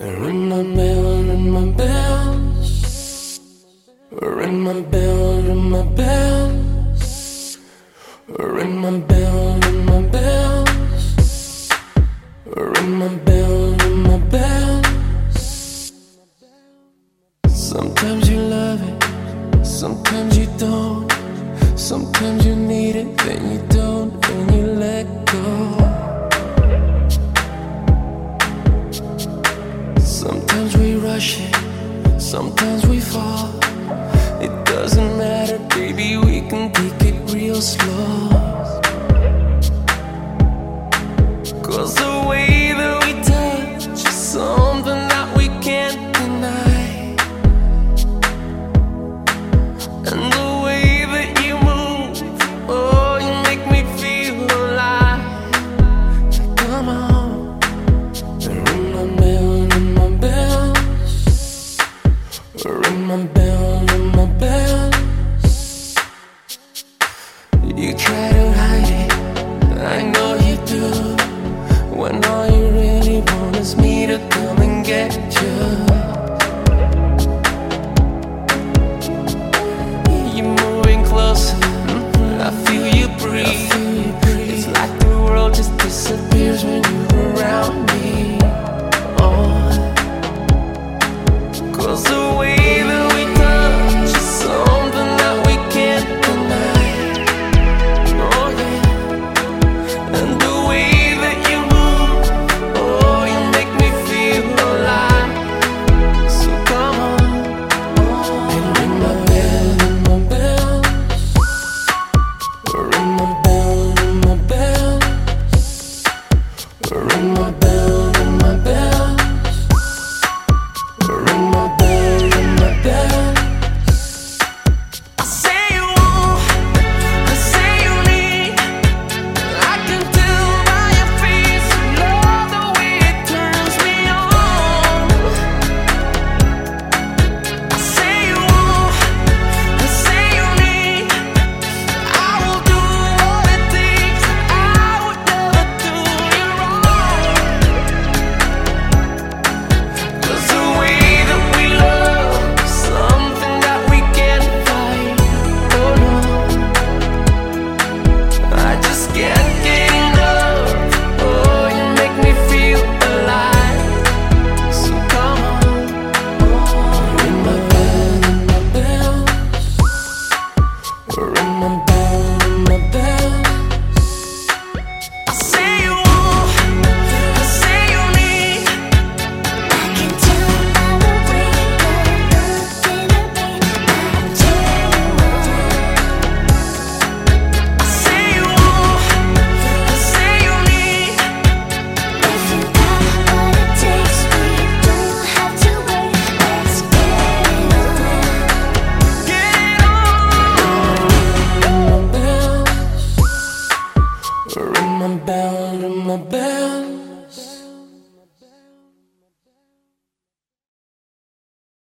Ring my bell, ring my bell. Ring my bell, ring my bell. Ring my bell, ring my bell. Ring my bell, ring my bell. Sometimes you love it, sometimes you don't. Sometimes you need it, then you don't, and you let go. rushing. Sometimes we fall. wants me to come and get you. Ring my bell. I'm bound, I'm bound.